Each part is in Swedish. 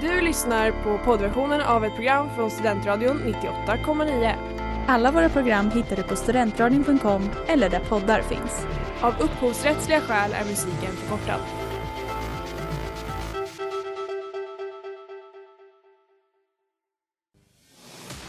Du lyssnar på poddversionen av ett program från Studentradion 98,9. Alla våra program hittar du på studentradion.com eller där poddar finns. Av upphovsrättsliga skäl är musiken förkortad.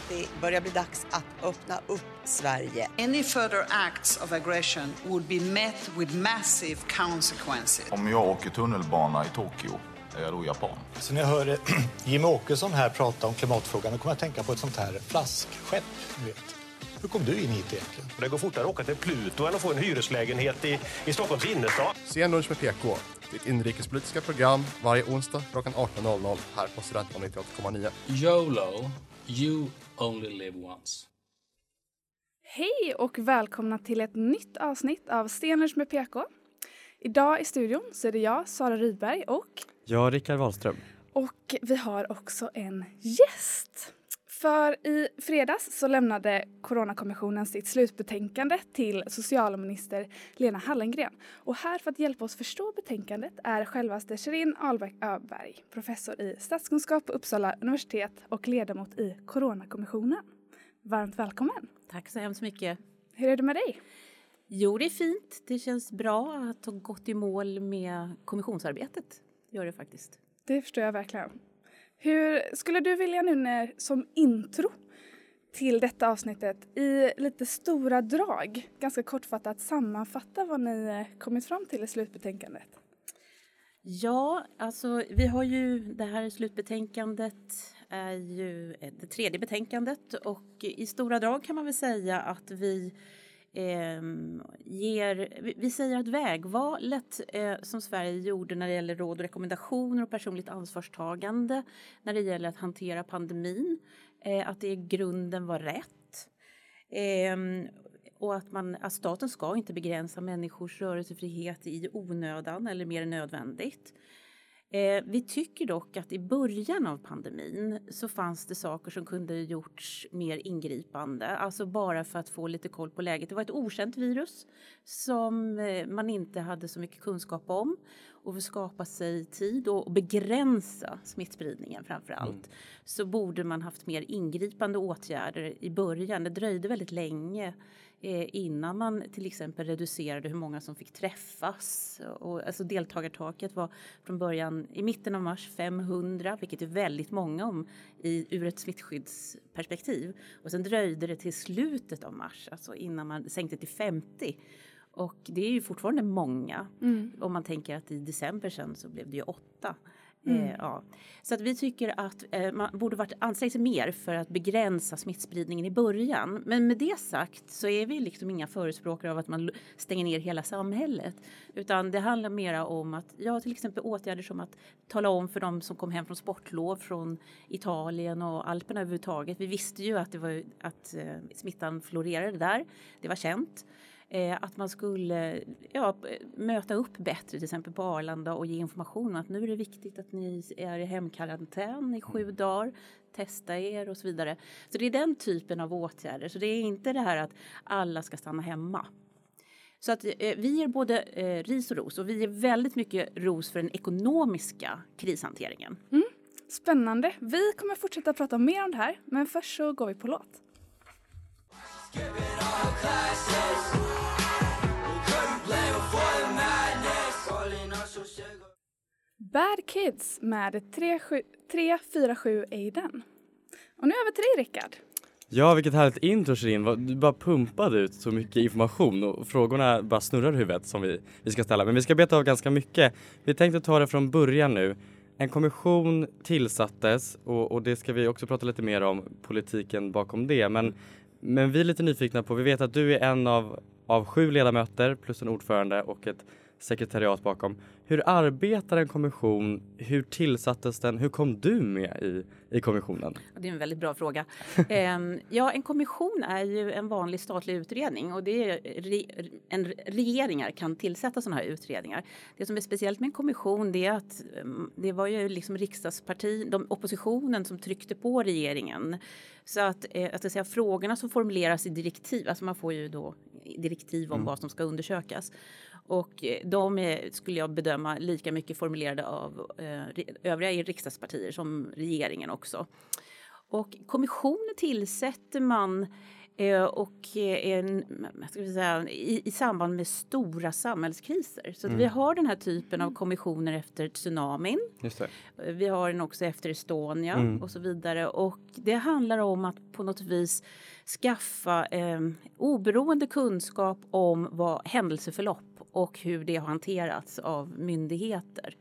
Det börjar bli dags att öppna upp Sverige. Any further acts of aggression would be met with massive consequences. Om jag åker tunnelbana i Tokyo, är jag då japan? Så när jag hör Jimmie Åkesson här prata om klimatfrågan, då kommer jag att tänka på ett sånt här flaskskepp. Vet. Hur kom du in hit egentligen? Det går fortare att åka till Pluto än att få en hyreslägenhet i, i Stockholms innerstad. Sen lunch med PK, ditt inrikespolitiska program varje onsdag klockan 18.00 här på Studentradion 98,9. YOLO, you only live once. Hej och välkomna till ett nytt avsnitt av Stenlunch med PK. Idag i studion så är det jag, Sara Rydberg och... Jag, Rickard Wahlström. Och vi har också en gäst. För i fredags så lämnade Coronakommissionen sitt slutbetänkande till socialminister Lena Hallengren. Och här för att hjälpa oss förstå betänkandet är självaste Shirin Ahlbäck Öberg, professor i statskunskap på Uppsala universitet och ledamot i Coronakommissionen. Varmt välkommen! Tack så hemskt mycket. Hur är det med dig? Jo, det är fint. Det känns bra att ha gått i mål med kommissionsarbetet. Gör det faktiskt. Det förstår jag verkligen. Hur skulle du vilja nu när, som intro till detta avsnittet i lite stora drag, ganska kortfattat sammanfatta vad ni kommit fram till i slutbetänkandet? Ja, alltså vi har ju det här slutbetänkandet är ju det tredje betänkandet och i stora drag kan man väl säga att vi eh, ger, vi säger att vägvalet eh, som Sverige gjorde när det gäller råd och rekommendationer och personligt ansvarstagande när det gäller att hantera pandemin, eh, att det i grunden var rätt. Ehm, och att, man, att staten ska inte begränsa människors rörelsefrihet i onödan eller mer än nödvändigt. Eh, vi tycker dock att i början av pandemin så fanns det saker som kunde gjorts mer ingripande, alltså bara för att få lite koll på läget. Det var ett okänt virus som eh, man inte hade så mycket kunskap om och för att skapa sig tid och begränsa smittspridningen framför allt mm. så borde man haft mer ingripande åtgärder i början. Det dröjde väldigt länge innan man till exempel reducerade hur många som fick träffas. Och, alltså deltagartaket var från början i mitten av mars 500, vilket är väldigt många om i, ur ett smittskyddsperspektiv. Och sen dröjde det till slutet av mars, alltså innan man sänkte till 50. Och det är ju fortfarande många. Mm. Om man tänker att i december sen så blev det ju åtta. Mm. Eh, ja. Så att vi tycker att eh, man borde varit ansträngt sig mer för att begränsa smittspridningen i början. Men med det sagt så är vi liksom inga förespråkare av att man stänger ner hela samhället. Utan det handlar mera om att, ja till exempel åtgärder som att tala om för dem som kom hem från sportlov från Italien och Alperna överhuvudtaget. Vi visste ju att, det var, att eh, smittan florerade där. Det var känt. Eh, att man skulle ja, möta upp bättre till exempel på Arlanda och ge information om att nu är det viktigt att ni är i hemkarantän i sju mm. dagar, testa er och så vidare. Så det är den typen av åtgärder. Så det är inte det här att alla ska stanna hemma. Så att eh, vi ger både eh, ris och ros och vi ger väldigt mycket ros för den ekonomiska krishanteringen. Mm. Spännande. Vi kommer fortsätta prata mer om det här, men först så går vi på låt. Bad Kids med 347 Aiden. Och nu över till dig Rickard. Ja, vilket härligt intro Shirin. Du bara pumpade ut så mycket information och frågorna bara snurrar i huvudet som vi, vi ska ställa. Men vi ska beta av ganska mycket. Vi tänkte ta det från början nu. En kommission tillsattes och, och det ska vi också prata lite mer om, politiken bakom det. Men, men vi är lite nyfikna på, vi vet att du är en av, av sju ledamöter plus en ordförande och ett sekretariat bakom. Hur arbetar en kommission? Hur tillsattes den? Hur kom du med i, i kommissionen? Det är en väldigt bra fråga. um, ja, en kommission är ju en vanlig statlig utredning och det är re, en, regeringar kan tillsätta sådana här utredningar. Det som är speciellt med en kommission det är att um, det var ju liksom riksdagsparti, de, oppositionen som tryckte på regeringen. Så att, eh, att säga, frågorna som formuleras i direktiv, alltså man får ju då direktiv om mm. vad som ska undersökas. Och eh, de är, skulle jag bedöma lika mycket formulerade av eh, övriga riksdagspartier som regeringen också. Och kommissioner tillsätter man eh, och eh, en, ska vi säga, i, i samband med stora samhällskriser. Så Mm. vi har den här typen av kommissioner efter tsunamin. Vi har den också efter Estonia Mm. och så vidare. Och det handlar om att på något vis skaffa eh, oberoende kunskap om vad händelseförlopp och hur det har hanterats av myndigheter.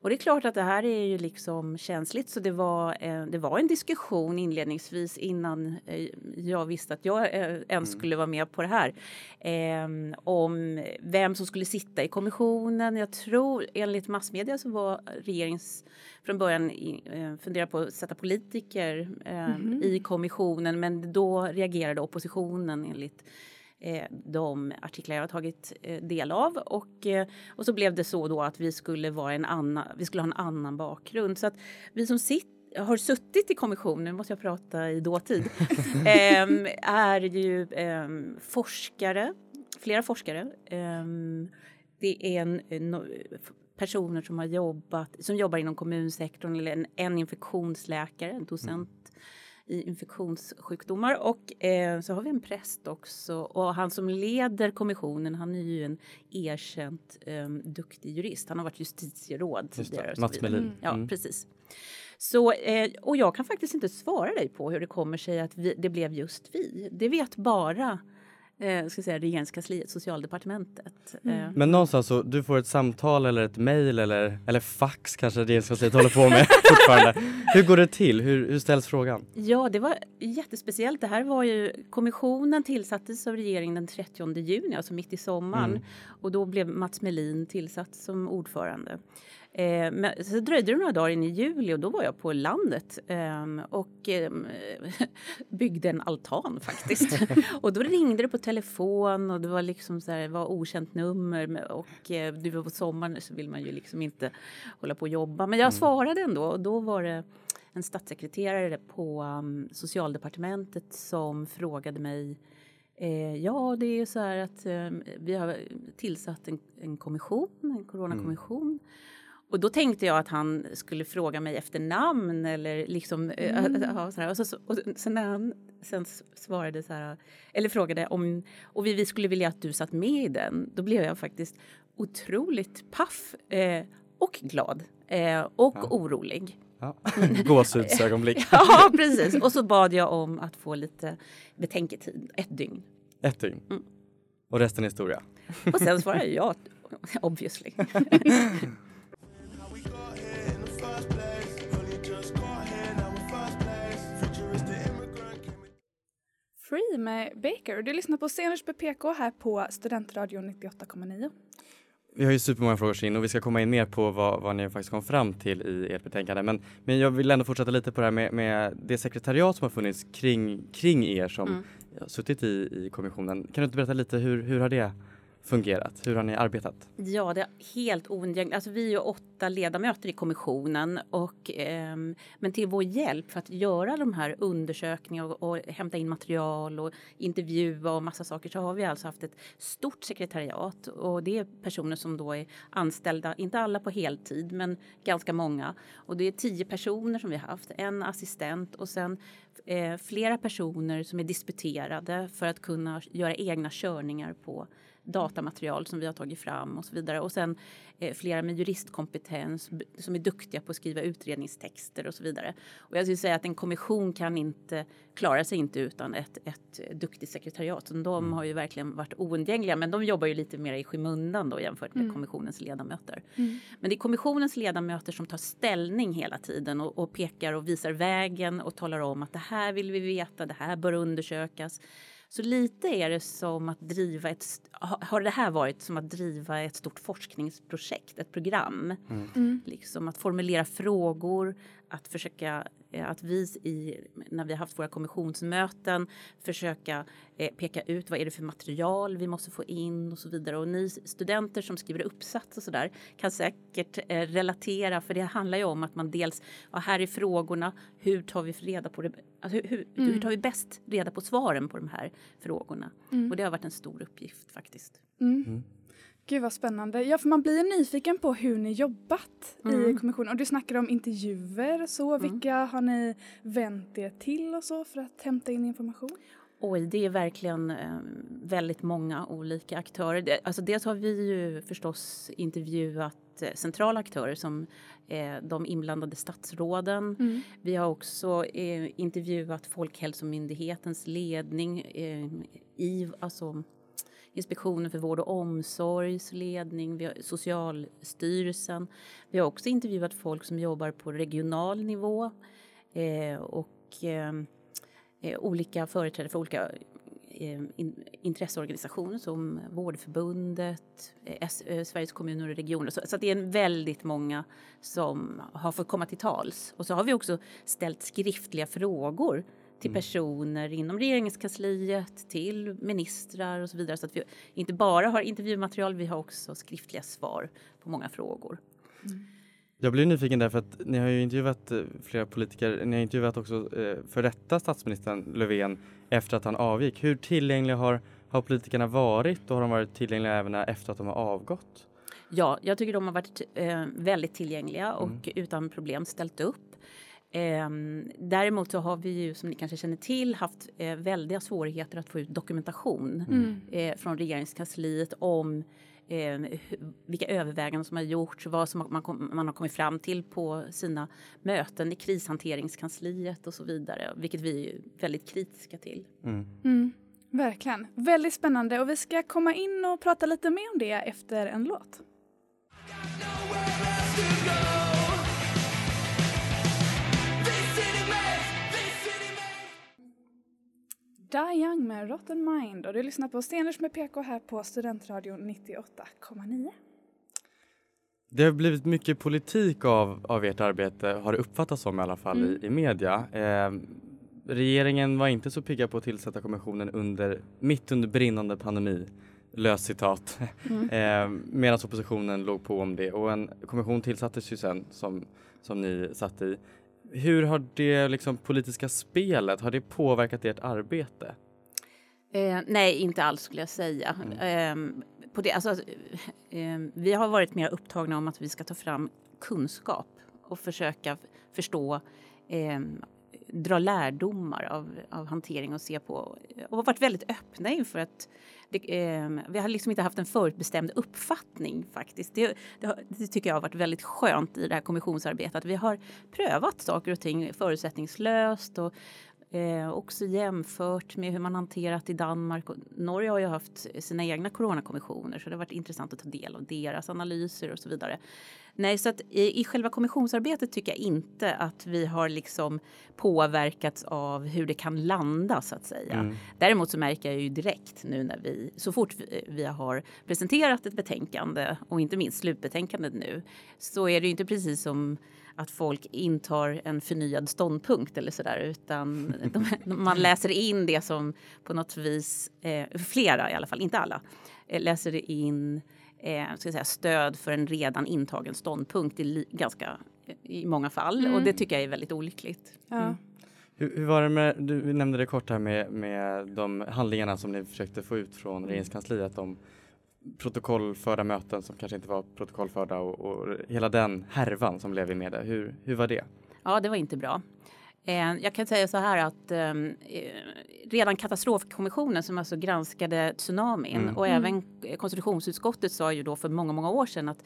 Och det är klart att det här är ju liksom känsligt så det var, eh, det var en diskussion inledningsvis innan eh, jag visste att jag eh, ens skulle vara med på det här. Eh, om vem som skulle sitta i kommissionen. Jag tror enligt massmedia så var regeringens från början eh, funderade på att sätta politiker Mhm. i kommissionen men då reagerade oppositionen enligt de artiklar jag har tagit eh, del av. Och, eh, och så blev det så då att vi skulle, vara en annan, vi skulle ha en annan bakgrund. Så att vi som sitter har suttit i kommissionen, nu måste jag prata i dåtid, ehm, är ju ehm, forskare, flera forskare. Ehm, det är en, personer som har jobbat, som jobbar inom kommunsektorn eller en, en infektionsläkare, en docent i infektionssjukdomar och eh, så har vi en präst också och han som leder kommissionen han är ju en erkänt eh, duktig jurist. Han har varit justitieråd tidigare. Mats. Melin. Ja, Mm. precis. Så, eh, och jag kan faktiskt inte svara dig på hur det kommer sig att vi, det blev just vi. Det vet bara eh, ska säga, regeringskansliet, socialdepartementet. Eh, Men någonstans så, du får ett samtal eller ett mejl eller, eller fax kanske regeringskansliet håller på med fortfarande. Hur går det till? Hur, hur ställs frågan? Ja, det var jättespeciellt. Det här var ju kommissionen tillsattes av regeringen den 30 juni, alltså mitt i sommaren. Mm. Och då blev Mats Melin tillsatt som ordförande. Eh, men så dröjde det några dagar in i juli och då var jag på landet ehm, och ehm, byggde en altan faktiskt. och då ringde det på telefon och det var liksom så här, det var okänt nummer och eh, var på sommaren så vill man ju liksom inte hålla på och jobba. Men jag svarade ändå och då var det en statssekreterare på um, socialdepartementet som frågade mig eh, Ja, det är så här att eh, vi har tillsatt en, en kommission, en coronakommission. Och då tänkte jag att han skulle fråga mig efter namn eller liksom... eh, Mm. ja. Och, så, och sen när han sen svarade så här, eller frågade om och vi, vi skulle vilja att du satt med i den, då blev jag faktiskt otroligt paff eh, och glad eh, och Ja. orolig. Ja. Gåshudsögonblick. ja, precis. Och så bad jag om att få lite betänketid, ett dygn. Ett dygn. Mm. Och resten är historia. Och sen svarade jag ja, obviously. Free med Baker. Du lyssnar på Sceners på PK här på Studentradion 98,9. Vi har ju supermånga frågor in och vi ska komma in mer på vad, vad ni faktiskt kom fram till i ert betänkande. Men, men jag vill ändå fortsätta lite på det här med, med det sekretariat som har funnits kring, kring er som Mm. suttit i, i kommissionen. Kan du inte berätta lite hur, hur har det fungerat? Hur har ni arbetat? Ja, det är helt oundgängligt. Alltså, vi är ju åtta ledamöter i kommissionen. Och, eh, men till vår hjälp för att göra de här undersökningarna och, och hämta in material och intervjua och massa saker så har vi alltså haft ett stort sekretariat. Och det är personer som då är anställda, inte alla på heltid, men ganska många. Och det är tio personer som vi har haft, en assistent och sen eh, flera personer som är disputerade för att kunna göra egna körningar på datamaterial som vi har tagit fram och så vidare. Och sen eh, flera med juristkompetens som är duktiga på att skriva utredningstexter och så vidare. Och jag skulle säga att en kommission kan inte klara sig inte utan ett, ett duktigt sekretariat. Så de har ju verkligen varit oundgängliga men de jobbar ju lite mer i skymundan då jämfört med Mm. kommissionens ledamöter. Mm. Men det är kommissionens ledamöter som tar ställning hela tiden och, och pekar och visar vägen och talar om att det här vill vi veta, det här bör undersökas. Så lite är det som att driva ett, har det här varit som att driva ett stort forskningsprojekt, ett program. Mm. Liksom att formulera frågor, att försöka eh, att vi i, när vi har haft våra kommissionsmöten försöka eh, peka ut vad är det för material vi måste få in och så vidare. Och ni studenter som skriver uppsats och så där kan säkert eh, relatera för det handlar ju om att man dels, ja, här är frågorna, hur tar vi reda på det, alltså, hur, hur, Mm. hur tar vi bäst reda på svaren på de här frågorna? Mm. Och det har varit en stor uppgift faktiskt. Mm. Mm. Gud vad spännande. Ja, för man blir nyfiken på hur ni jobbat i Mm. kommissionen. Och du snackade om intervjuer, så Mm. vilka har ni vänt er till och så för att hämta in information? Oj, det är verkligen eh, väldigt många olika aktörer. Alltså dels har vi ju förstås intervjuat eh, centrala aktörer som eh, de inblandade statsråden. Mm. Vi har också intervjuat Folkhälsomyndighetens ledning, eh, i, alltså Inspektionen för vård och omsorgs ledning, vi har Socialstyrelsen. Vi har också intervjuat folk som jobbar på regional nivå och olika företrädare för olika eh, in, intresseorganisationer som Vårdförbundet, eh, eh, Sveriges kommuner och regioner. Så, det är väldigt många som har fått komma till tals. Och så har vi också ställt skriftliga frågor till personer inom regeringskansliet, till ministrar och så vidare. Så att vi inte bara har intervjumaterial, vi har också skriftliga svar på många frågor. Jag blir nyfiken därför att ni har ju intervjuat eh, flera politiker, ni har intervjuat också eh, för detta statsministern Löfven efter att han avgick. Hur tillgängliga har, har politikerna varit och har de varit tillgängliga även efter att de har avgått? Ja, jag tycker de har varit eh, väldigt tillgängliga och Mm. utan problem ställt upp. Eh, däremot så har vi ju, som ni kanske känner till, haft eh, väldiga svårigheter att få ut dokumentation Mm. eh, från regeringskansliet om eh, vilka överväganden som har gjorts, vad som man, kom, man har kommit fram till på sina möten i krishanteringskansliet och så vidare, vilket vi är väldigt kritiska till. Mm. Verkligen. Väldigt spännande och vi ska komma in och prata lite mer om det efter en låt. Die Young med Rotten Mind och du lyssnar på Steners med PK här på Studentradion 98,9. Det har blivit mycket politik av, av ert arbete, har det uppfattats som i alla fall Mm. i, i media. Eh, regeringen var inte så pigga på att tillsätta kommissionen under, mitt under brinnande pandemi, lös citat. Mm. eh, Medan oppositionen låg på om det och en kommission tillsattes ju sen som, som ni satt i. Hur har det liksom, politiska spelet, har det påverkat ert arbete? Eh, nej, inte alls skulle jag säga. Eh, på det, alltså, eh, vi har varit mer upptagna om att vi ska ta fram kunskap och försöka förstå, eh, dra lärdomar av, av hantering och se på och varit väldigt öppna inför att det, eh, vi har liksom inte haft en förutbestämd uppfattning faktiskt. Det, det, det tycker jag har varit väldigt skönt i det här kommissionsarbetet. Vi har prövat saker och ting förutsättningslöst och Eh, också jämfört med hur man hanterat i Danmark. Norge har ju haft sina egna coronakommissioner så det har varit intressant att ta del av deras analyser och så vidare. Nej, så att i, i själva kommissionsarbetet tycker jag inte att vi har liksom påverkats av hur det kan landa så att säga. Mm. Däremot så märker jag ju direkt nu när vi så fort vi, vi har presenterat ett betänkande och inte minst slutbetänkandet nu så är det ju inte precis som att folk intar en förnyad ståndpunkt eller sådär utan de, man läser in det som på något vis, eh, flera i alla fall, inte alla, eh, läser in eh, ska jag säga, stöd för en redan intagen ståndpunkt i ganska i många fall Mm. och det tycker jag är väldigt olyckligt. Ja. Hur, hur var det med, du nämnde det kort här med, med de handlingarna som ni försökte få ut från regeringskansliet om protokollförda möten som kanske inte var protokollförda och, och hela den härvan som blev i media. Hur, hur var det? Ja, det var inte bra. Eh, jag kan säga så här att ehm, eh, redan katastrofkommissionen som alltså granskade tsunamin Mm. och Mm. även konstitutionsutskottet sa ju då för många, många år sedan att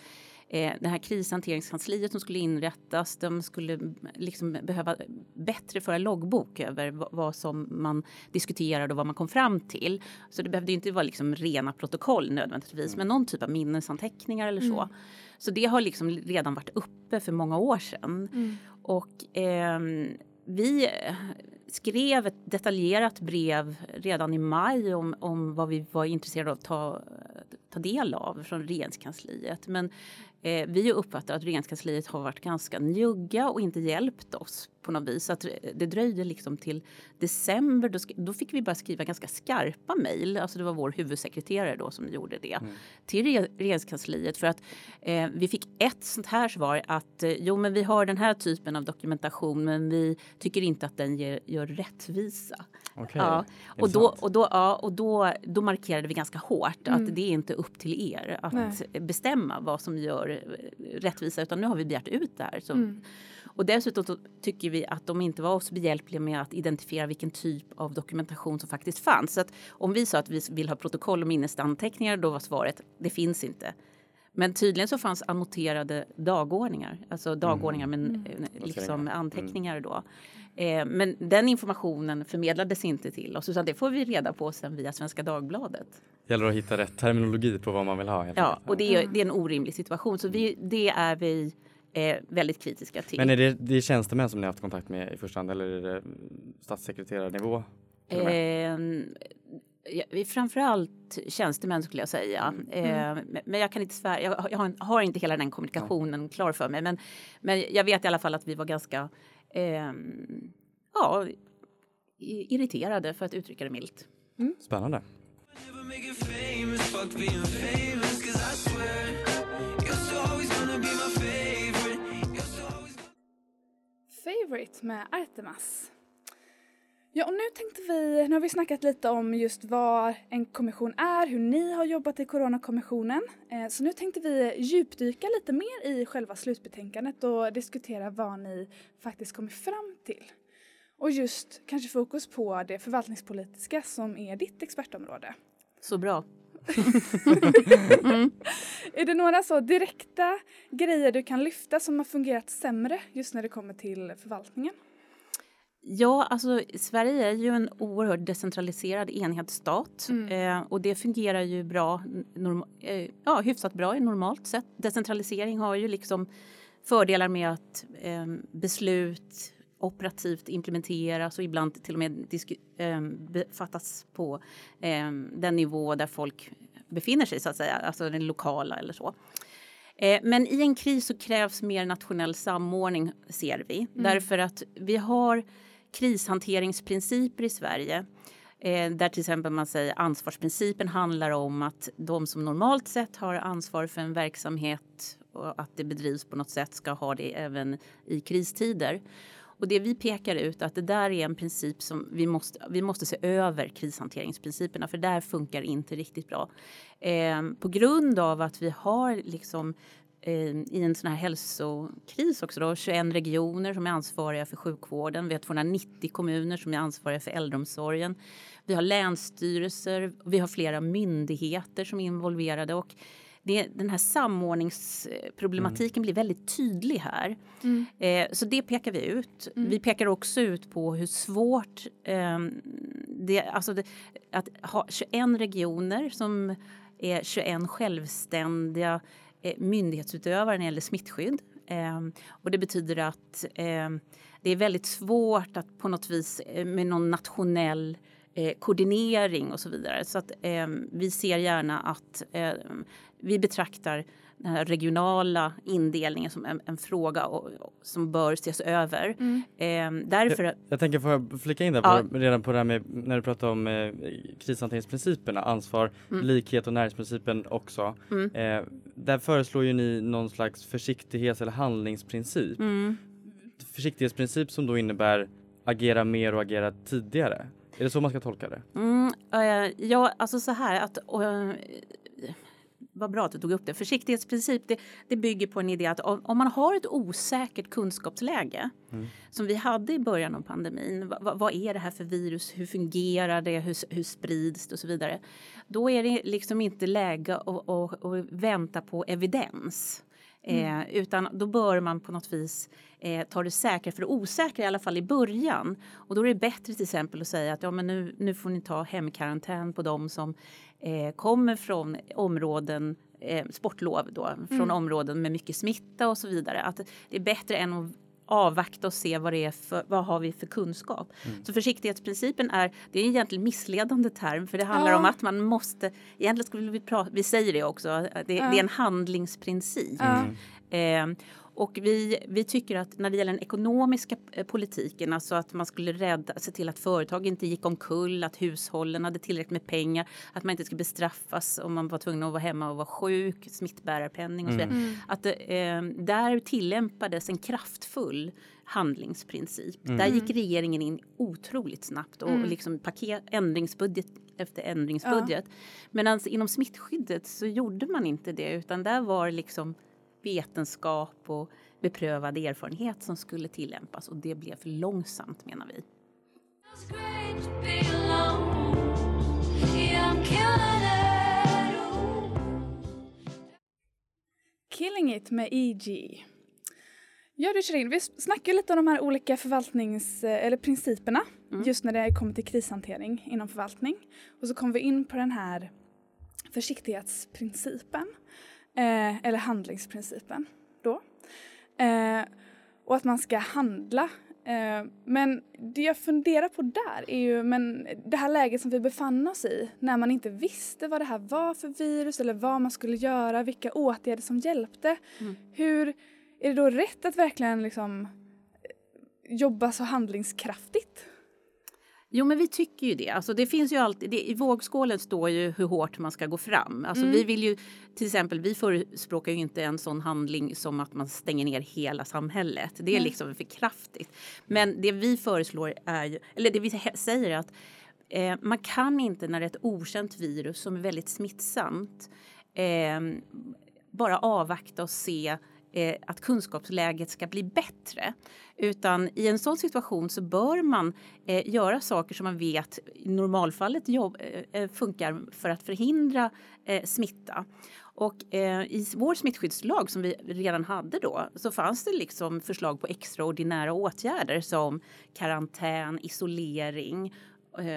eh, det här krishanteringskansliet som skulle inrättas, de skulle liksom behöva bättre föra loggbok över vad, som man diskuterade och vad man kom fram till. Så det behövde inte vara liksom rena protokoll nödvändigtvis, men någon typ av minnesanteckningar eller så. Mm. Så det har liksom redan varit uppe för många år sedan. Mm. Och ehm, vi eh, skrev ett detaljerat brev redan i maj om, om vad vi var intresserade av att ta, ta del av från regeringskansliet. Men eh, vi uppfattar att regeringskansliet har varit ganska njugga och inte hjälpt oss på något vis. Att det dröjde liksom till december. Då, då fick vi bara skriva ganska skarpa mejl. Alltså det var vår huvudsekreterare då som gjorde det. Mm. Till regeringskansliet. För att eh, vi fick ett sånt här svar att eh, jo men vi har den här typen av dokumentation men vi tycker inte att den ger, gör rättvisa. Okay. Ja. Och, då, och, då, ja, och då, då markerade vi ganska hårt mm. att det är inte upp till er att Nej. bestämma vad som gör eh, rättvisa utan nu har vi begärt ut det här. Så, mm. Och dessutom tycker vi att de inte var så behjälpliga med att identifiera vilken typ av dokumentation som faktiskt fanns. Så att om vi sa att vi vill ha protokoll och minnesanteckningar då var svaret det finns inte. Men tydligen så fanns annoterade dagordningar, alltså dagordningar mm. med mm. liksom anteckningar då. Eh, men den informationen förmedlades inte till oss utan det får vi reda på sen via Svenska Dagbladet. Det gäller att hitta rätt terminologi på vad man vill ha. Ja, och det är, det är en orimlig situation så vi, det är vi eh, väldigt kritiska till. Men är det, det är tjänstemän som ni har haft kontakt med i första hand eller är det statssekreterarnivå? Eh, framförallt tjänstemän skulle jag säga. Mm. Eh, men jag kan inte svära, jag, jag, har inte hela den kommunikationen klar för mig. Men, men jag vet i alla fall att vi var ganska eh, ja, irriterade för att uttrycka det milt. Mm. Spännande. Favorite med Artemas. Ja, och nu tänkte vi, nu har vi snackat lite om just vad en kommission är, hur ni har jobbat i Coronakommissionen. Eh, så nu tänkte vi djupdyka lite mer i själva slutbetänkandet och diskutera vad ni faktiskt kommit fram till. Och just kanske fokus på det förvaltningspolitiska som är ditt expertområde. Så bra. mm. Är det några så direkta grejer du kan lyfta som har fungerat sämre just när det kommer till förvaltningen? Ja, alltså Sverige är ju en oerhört decentraliserad enhetsstat mm. eh, och det fungerar ju bra, norm, eh, ja, hyfsat bra i normalt sett. Decentralisering har ju liksom fördelar med att eh, beslut operativt implementeras och ibland till och med eh, fattas på eh, den nivå där folk befinner sig, så att säga, alltså den lokala eller så. Eh, men i en kris så krävs mer nationell samordning ser vi. Mm. Därför att vi har krishanteringsprinciper i Sverige eh, där till exempel man säger ansvarsprincipen handlar om att de som normalt sett har ansvar för en verksamhet och att det bedrivs på något sätt ska ha det även i kristider. Och det vi pekar ut att det där är en princip som vi måste, vi måste se över krishanteringsprinciperna för där funkar inte riktigt bra. Eh, på grund av att vi har liksom Eh, i en sån här hälsokris också då, 21 regioner som är ansvariga för sjukvården. Vi har 290 kommuner som är ansvariga för äldreomsorgen. Vi har länsstyrelser, vi har flera myndigheter som är involverade och det, den här samordningsproblematiken mm. blir väldigt tydlig här. Mm. Eh, så det pekar vi ut. Mm. Vi pekar också ut på hur svårt eh, det, alltså det, att ha 21 regioner som är 21 självständiga Eh, Eh, myndighetsutövare när det gäller smittskydd. Ehm, och det betyder att ehm, det är väldigt svårt att på något vis eh, med någon nationell eh, koordinering och så vidare. Så att ehm, vi ser gärna att vi betraktar den här regionala indelningen som en, en fråga och, som bör ses över. Mm. Eh, därför... jag, jag tänker, får jag flika in där på, ja. redan på det här med när du pratar om eh, krishanteringsprinciperna, ansvar, mm. likhet och närhetsprincipen också. Mm. Eh, där föreslår ju ni någon slags försiktighets eller handlingsprincip. Mm. Försiktighetsprincip som då innebär agera mer och agera tidigare. Är det så man ska tolka det? Mm, uh, ja, alltså så här att uh, vad bra att du tog upp det. Försiktighetsprincip det, det bygger på en idé att om, om man har ett osäkert kunskapsläge mm. som vi hade i början av pandemin. Va, vad är det här för virus? Hur fungerar det? Hur, hur sprids det och så vidare? Då är det liksom inte läge att vänta på evidens. Mm. Eh, utan då bör man på något vis eh, ta det säkra för det osäkra i alla fall i början. Och då är det bättre till exempel att säga att ja, men nu, nu får ni ta hemkarantän på dem som eh, kommer från områden eh, sportlov då, från mm. områden med mycket smitta och så vidare. Att det är bättre än att avvakta och se vad det är för, vad har vi för kunskap. Mm. Så försiktighetsprincipen är, det är egentligen missledande term för det handlar ja. om att man måste, egentligen skulle vi prata, vi säger det också, det, ja. det är en handlingsprincip. Mm. Eh, och vi, vi tycker att när det gäller den ekonomiska eh, politiken, alltså att man skulle rädda, se till att företag inte gick omkull, att hushållen hade tillräckligt med pengar, att man inte skulle bestraffas om man var tvungen att vara hemma och vara sjuk, smittbärarpenning och så vidare. Mm. Att eh, där tillämpades en kraftfull handlingsprincip. Mm. Där gick regeringen in otroligt snabbt och Mm. liksom paket, ändringsbudget efter ändringsbudget. Medan inom smittskyddet så gjorde man inte det utan där var liksom vetenskap och beprövad erfarenhet som skulle tillämpas och det blev för långsamt menar vi. Killing it med EG. Ja du Shirin, vi snackar lite om de här olika förvaltnings eller principerna just när det kommer till krishantering inom förvaltning. Och så kom vi in på den här försiktighetsprincipen eh, eller handlingsprincipen då. Eh, och att man ska handla. Eh, men det jag funderar på där är ju men det här läget som vi befann oss i när man inte visste vad det här var för virus eller vad man skulle göra, vilka åtgärder som hjälpte. Mm. Hur är det då rätt att verkligen liksom eh, jobba så handlingskraftigt? Jo, men vi tycker ju det. Alltså, det finns ju alltid, det, I vågskålen står ju hur hårt man ska gå fram. Alltså, Mm. Vi vill ju, till exempel, vi förespråkar ju inte en sån handling som att man stänger ner hela samhället. Det är Nej. liksom för kraftigt. Men det vi föreslår är ju, eller det vi säger är att eh, man kan inte när det är ett okänt virus som är väldigt smittsamt eh, bara avvakta och se eh, att kunskapsläget ska bli bättre. Utan i en sån situation så bör man eh, göra saker som man vet i normalfallet jobb, eh, eh funkar för att förhindra eh, smitta. Och eh, i vår smittskyddslag som vi redan hade då så fanns det liksom förslag på extraordinära åtgärder som karantän, isolering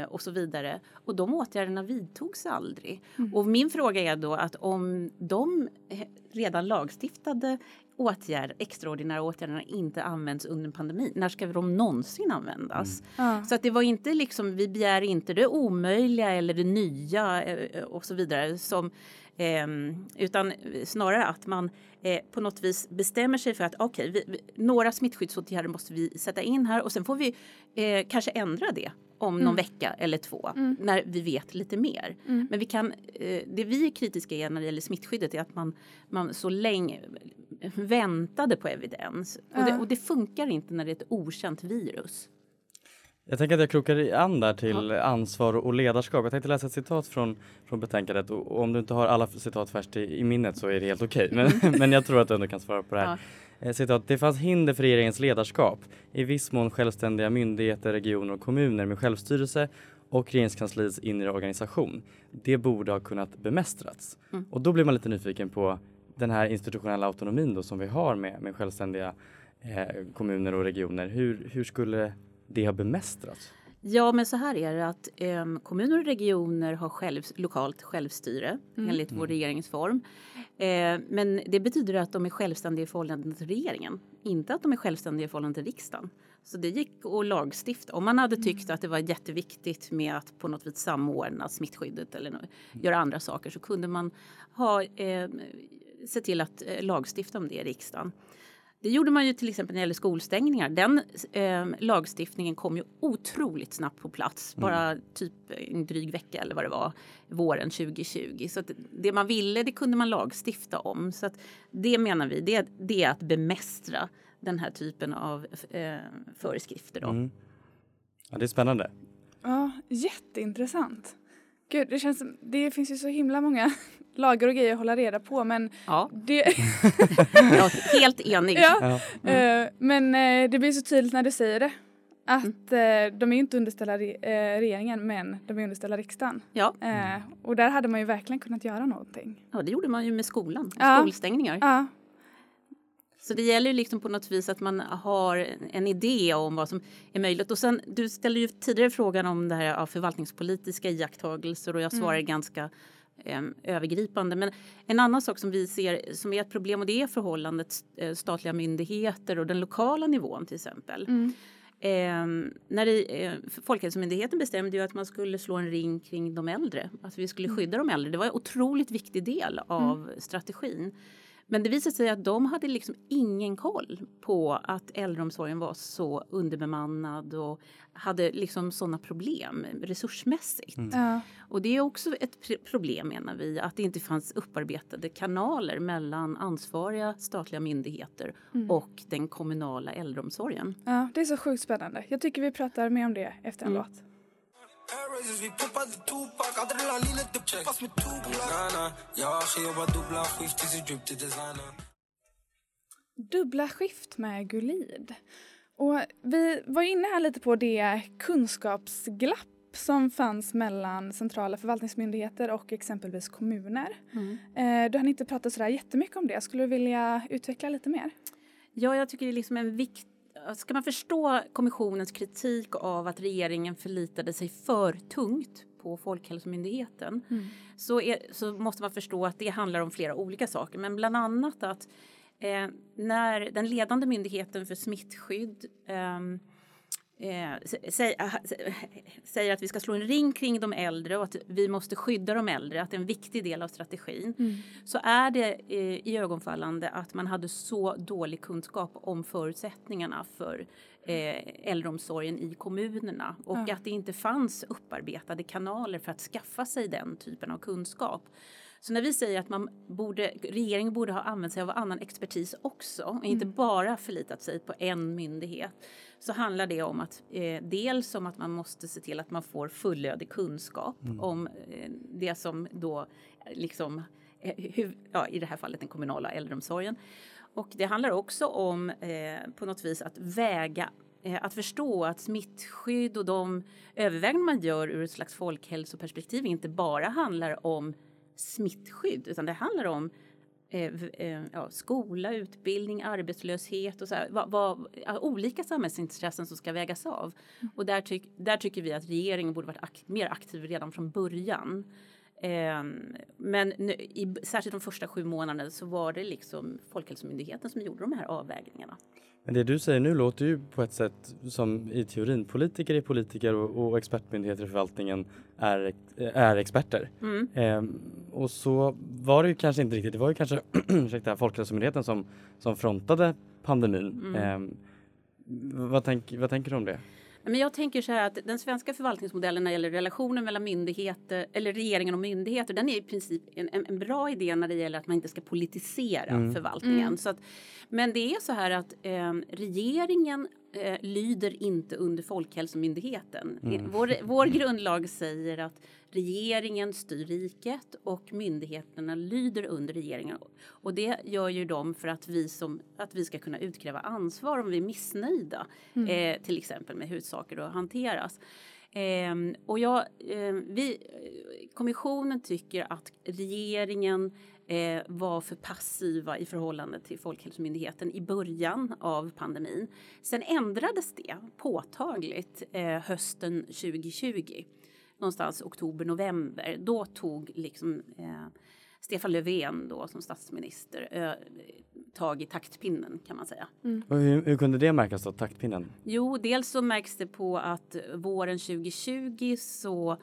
och så vidare. Och de åtgärderna vidtogs aldrig. Och min fråga är då att om de eh, redan lagstiftade åtgärder, extraordinära åtgärderna inte används under en pandemi, när ska de någonsin användas? Ja. Så att det var inte liksom, vi begär inte det omöjliga eller det nya eh, och så vidare som ehm, utan snarare att man eh, på något vis bestämmer sig för att okej, vi, några smittskyddsåtgärder måste vi sätta in här och sen får vi eh, kanske ändra det om någon Mm. vecka eller två Mm. när vi vet lite mer. Mm. Men vi kan, eh, det vi är kritiska är när det gäller smittskyddet är att man, man så länge väntade på evidens. Och, det, och det funkar inte när det är ett okänt virus. Jag tänker att jag krokar i an där till ansvar och ledarskap. Jag tänkte läsa ett citat från, från betänkandet och, och om du inte har alla citat färskt i, i minnet så är det helt okej. Men, men jag tror att du ändå kan svara på det här. Eh, Citat, det fanns hinder för regeringens ledarskap. I viss mån självständiga myndigheter, regioner och kommuner med självstyrelse och regeringskansliets inre organisation. Det borde ha kunnat bemästrats. Mm. Och då blir man lite nyfiken på den här institutionella autonomin då som vi har med, med självständiga eh, kommuner och regioner. Hur, hur skulle det ha bemästrats? Ja, men så här är det att em, kommuner och regioner har själv, lokalt självstyre Mm. enligt vår Mm. regeringsform. Eh, men det betyder att de är självständiga i förhållande till regeringen, inte att de är självständiga i förhållande till riksdagen. Så det gick att lagstifta. Om man hade tyckt att det var jätteviktigt med att på något vis samordna smittskyddet eller nå- göra andra saker så kunde man ha, eh, se till att eh, lagstifta om det i riksdagen. Det gjorde man ju till exempel när det gäller skolstängningar. Den eh, lagstiftningen kom ju otroligt snabbt på plats. Bara typ en dryg vecka eller vad det var våren 2020. Så att det man ville det kunde man lagstifta om. Så att det menar vi, det, det är att bemästra den här typen av eh, föreskrifter. Då. Mm. Ja, det är spännande. Ja, jätteintressant. Gud, det känns det finns ju så himla många lagar och grejer att hålla reda på men ja. det... ja, helt enig. Ja. Eh, men eh, det blir så tydligt när du säger det. Att Mm. eh, de är inte underställda re- regeringen men de är underställda riksdagen. Ja. Och där hade man ju verkligen kunnat göra någonting. Ja, det gjorde man ju med skolan, Ja. skolstängningar. Ja. Så det gäller ju liksom på något vis att man har en- idé om vad som är möjligt. Och sen, du ställde ju tidigare frågan om det här ja, förvaltningspolitiska iakttagelser och jag svarar Mm. ganska övergripande. Men en annan sak som vi ser som är ett problem och det är förhållandet eh, statliga myndigheter och den lokala nivån till exempel. Mm. Eh, när det, eh, Folkhälsomyndigheten bestämde ju att man skulle slå en ring kring de äldre. Att vi skulle skydda de äldre. Det var en otroligt viktig del av strategin. Men det visade sig att de hade liksom ingen koll på att äldreomsorgen var så underbemannad och hade liksom sådana problem resursmässigt. Mm. Ja. Och det är också ett pr- problem menar vi, att det inte fanns upparbetade kanaler mellan ansvariga statliga myndigheter Mm. och den kommunala äldreomsorgen. Ja, det är så sjukt spännande. Jag tycker vi pratar mer om det efter en Mm. låt. Dubbla skift med Gulid. Och vi var inne här lite på det kunskapsglapp som fanns mellan centrala förvaltningsmyndigheter och exempelvis kommuner. Eh, Du hann inte prata sådär jättemycket om det. Skulle du vilja utveckla lite mer? Ja, jag tycker det är liksom en vikt... Ska man förstå kommissionens kritik av att regeringen förlitade sig för tungt på Folkhälsomyndigheten så, är, så måste man förstå att det handlar om flera olika saker. Men bland annat att eh, när den ledande myndigheten för smittskydd ehm, eh, sä- sä- sä- säger att vi ska slå en ring kring de äldre och att vi måste skydda de äldre, att det är en viktig del av strategin, så är det eh, i ögonfallande att man hade så dålig kunskap om förutsättningarna för eh, äldreomsorgen i kommunerna och Ja. att det inte fanns upparbetade kanaler för att skaffa sig den typen av kunskap. Så när vi säger att man borde, regeringen borde ha använt sig av annan expertis också och inte Mm. bara förlitat sig på en myndighet så handlar det om att eh, dels om att man måste se till att man får fullödig kunskap om eh, det som då liksom eh, hur, ja, i det här fallet den kommunala äldreomsorgen. Och det handlar också om eh, på något vis att väga eh, att förstå att smittskydd och de överväganden man gör ur ett slags folkhälsoperspektiv inte bara handlar om smittskydd utan det handlar om eh, eh, ja, skola, utbildning, arbetslöshet och så här, vad, ja, olika samhällsintressen som ska vägas av. Och där, tyck, där tycker vi att regeringen borde varit ak- mer aktiv redan från början. Ehm, men nu, i, särskilt de första sju månaderna så var det liksom Folkhälsomyndigheten som gjorde de här avvägningarna. Men det du säger nu låter ju på ett sätt som i teorin politiker är politiker och, och expertmyndigheter i förvaltningen är, är experter. Mm. Ehm, och så var det ju kanske inte riktigt, det var ju kanske ursäkta, Folkhälsomyndigheten som, som frontade pandemin. Mm. Ehm, vad, tänk, vad tänker du om det? Men jag tänker så här att den svenska förvaltningsmodellen när det gäller relationen mellan myndigheter eller regeringen och myndigheter, den är i princip en, en, en bra idé när det gäller att man inte ska politisera Mm. förvaltningen. Mm. Så att, men det är så här att eh, regeringen eh, lyder inte under Folkhälsomyndigheten. Mm. Vår, vår grundlag säger att regeringen styr riket och myndigheterna lyder under regeringen. Och det gör ju de för att vi, som, att vi ska kunna utkräva ansvar om vi är missnöjda. Mm. Eh, till exempel med hur saker då hanteras. Ehm, och jag, eh, vi, kommissionen tycker att regeringen eh, var för passiva i förhållande till Folkhälsomyndigheten i början av pandemin. Sen ändrades det påtagligt eh, hösten 2020 någonstans oktober, november. Då tog liksom eh, Stefan Löfven då som statsminister eh, tag i taktpinnen kan man säga. Och hur, hur kunde det märkas då, taktpinnen? Jo, dels så märks det på att våren 2020 så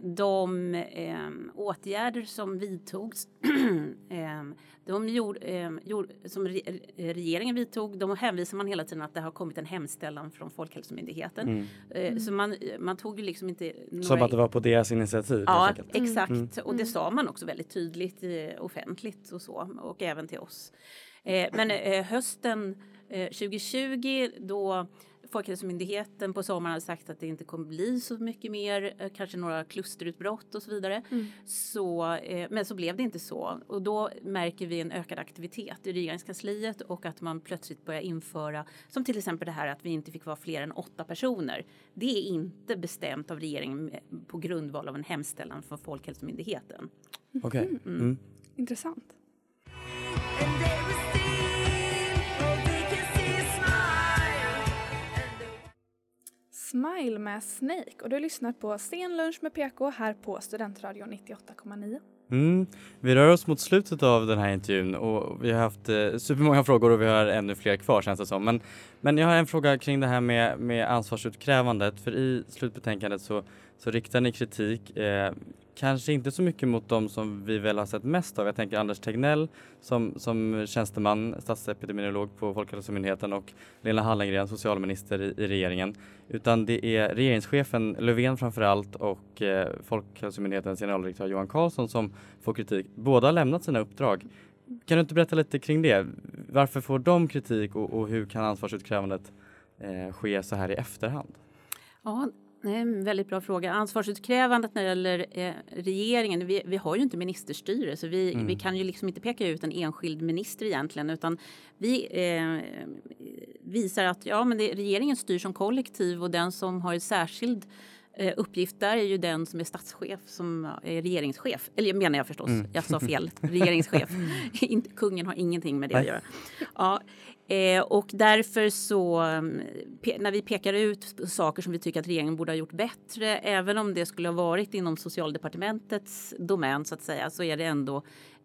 de eh, åtgärder som vidtogs, eh, de gjord, eh, gjord, som re, eh, regeringen vidtog, de hänvisar man hela tiden att det har kommit en hemställan från Folkhälsomyndigheten. Mm. Eh, så man, man tog ju liksom inte några Som att det var på deras initiativ? Ja, enkelt. exakt. Mm. Och det sa man också väldigt tydligt eh, offentligt och så och även till oss. Eh, men eh, hösten eh, 2020 då Folkhälsomyndigheten på sommaren hade sagt att det inte kommer bli så mycket mer, eh, kanske några klusterutbrott och så vidare. Mm. Så, eh, men så blev det inte så och då märker vi en ökad aktivitet i regeringskansliet och att man plötsligt börjar införa, som till exempel det här att vi inte fick vara fler än åtta personer. Det är inte bestämt av regeringen med- på grundval av en hemställan från Folkhälsomyndigheten. Okej. Mm. Intressant. Smile med Snake och du lyssnar på Sen lunch med PK här på Studentradion 98,9. Mm. Vi rör oss mot slutet av den här intervjun och vi har haft eh, supermånga frågor och vi har ännu fler kvar känns det som. Men, men jag har en fråga kring det här med, med ansvarsutkrävandet för i slutbetänkandet så, så riktar ni kritik eh, kanske inte så mycket mot de som vi väl har sett mest av. Jag tänker Anders Tegnell som, som tjänsteman, statsepidemiolog på Folkhälsomyndigheten och Lena Hallengren, socialminister i, i regeringen. Utan det är regeringschefen Löfven framförallt och eh, Folkhälsomyndighetens generaldirektör Johan Carlsson som får kritik. Båda har lämnat sina uppdrag. Kan du inte berätta lite kring det? Varför får de kritik och, och hur kan ansvarsutkrävandet eh, ske så här i efterhand? Ja, det är en väldigt bra fråga. Ansvarsutkrävandet när det gäller eh, regeringen, vi, vi, har ju inte ministerstyre så vi, mm. vi kan ju liksom inte peka ut en enskild minister egentligen utan vi eh, visar att ja, men det, regeringen styr som kollektiv och den som har en särskild eh, uppgift där är ju den som är statschef som är regeringschef. Eller menar jag förstås, mm. jag sa fel. Regeringschef. Kungen har ingenting med det Nej. att göra. Ja, Eh, och därför så, mm, när vi pekar ut saker som vi tycker att regeringen borde ha gjort bättre, även om det skulle ha varit inom socialdepartementets domän så att säga, så är det ändå eh,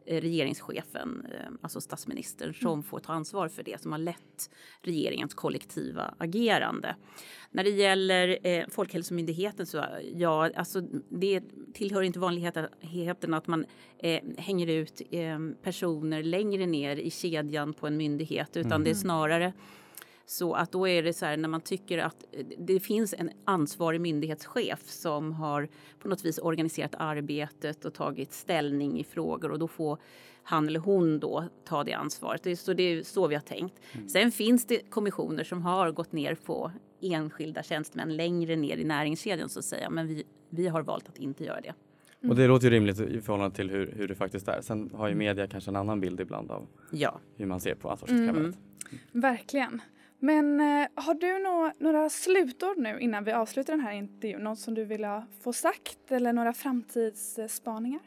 regeringschefen, eh, alltså statsministern, som mm. får ta ansvar för det som har lett regeringens kollektiva agerande. När det gäller eh, Folkhälsomyndigheten så ja, alltså det tillhör inte vanligheten att man eh, hänger ut eh, personer längre ner i kedjan på en myndighet utan mm. det är snarare så att då är det så här när man tycker att det finns en ansvarig myndighetschef som har på något vis organiserat arbetet och tagit ställning i frågor och då får han eller hon då ta det ansvaret. Så det är så vi har tänkt. Mm. Sen finns det kommissioner som har gått ner på enskilda tjänstemän längre ner i näringskedjan så att säga. Men vi, vi har valt att inte göra det. Mm. Och det låter ju rimligt i förhållande till hur, hur det faktiskt är. Sen har ju mm. media kanske en annan bild ibland av ja. hur man ser på ansvarsutkrävandet. Mm. Verkligen. Men eh, har du nå, några slutord nu innan vi avslutar den här intervjun? Något som du vill ha få sagt eller några framtidsspaningar?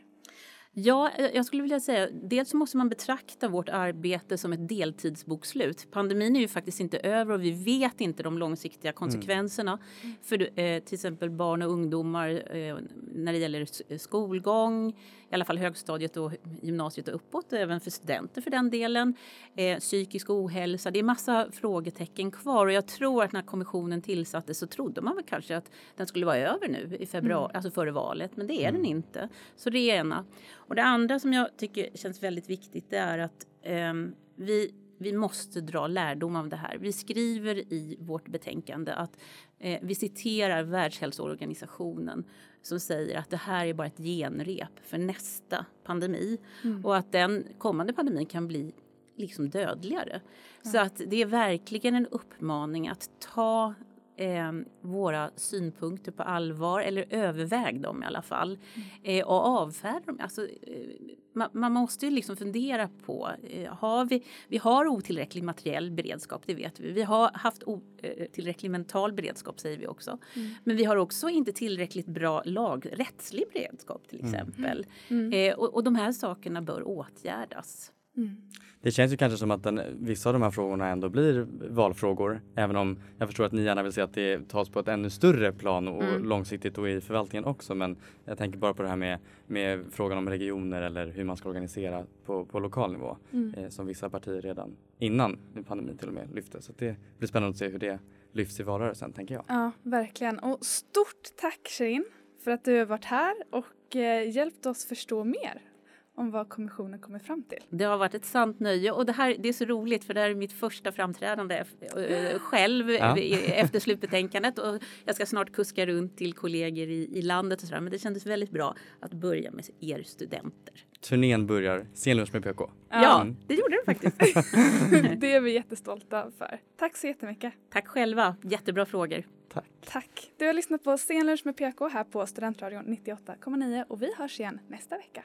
Ja, eh, jag skulle vilja säga dels måste man betrakta vårt arbete som ett deltidsbokslut. Pandemin är ju faktiskt inte över och vi vet inte de långsiktiga konsekvenserna mm. för eh, till exempel barn och ungdomar eh, när det gäller skolgång, i alla fall högstadiet och gymnasiet och uppåt, och även för studenter för den delen. Eh, psykisk ohälsa, det är massa frågetecken kvar och jag tror att när kommissionen tillsattes så trodde man väl kanske att den skulle vara över nu i februari, mm. alltså före valet, men det är mm. den inte. Så det är ena. Och det andra som jag tycker känns väldigt viktigt det är att eh, vi vi måste dra lärdom av det här. Vi skriver i vårt betänkande att eh, vi citerar Världshälsoorganisationen som säger att det här är bara ett genrep för nästa pandemi mm. och att den kommande pandemin kan bli liksom dödligare. Ja. Så att det är verkligen en uppmaning att ta eh, våra synpunkter på allvar eller överväg dem i alla fall mm. eh, och avfärda dem. Alltså, eh, man, man, måste ju liksom fundera på, eh, har vi, vi har otillräcklig materiell beredskap, det vet vi. Vi har haft otillräcklig eh, mental beredskap säger vi också. Mm. Men vi har också inte tillräckligt bra lag, rättslig beredskap till mm. exempel. Mm. Eh, och, och de här sakerna bör åtgärdas. Mm. Det känns ju kanske som att den, vissa av de här frågorna ändå blir valfrågor, även om jag förstår att ni gärna vill se att det tas på ett ännu större plan och mm. långsiktigt och i förvaltningen också. Men jag tänker bara på det här med, med frågan om regioner eller hur man ska organisera på, på lokal nivå mm. eh, som vissa partier redan innan pandemin till och med lyfte. Så det blir spännande att se hur det lyfts i valrörelsen tänker jag. Ja, verkligen. Och stort tack Shirin för att du har varit här och eh, hjälpt oss förstå mer om vad kommissionen kommer fram till. Det har varit ett sant nöje och det här det är så roligt för det här är mitt första framträdande äh, själv ja. efter slutbetänkandet och jag ska snart kuska runt till kollegor i, i landet och sådär men det kändes väldigt bra att börja med er studenter. Turnén börjar scenlunch med PK. Ja, mm. det gjorde den faktiskt. det är vi jättestolta för. Tack så jättemycket. Tack själva, jättebra frågor. Tack. Tack. Du har lyssnat på Scenlunch med PK här på Studentradion 98,9 och vi hörs igen nästa vecka.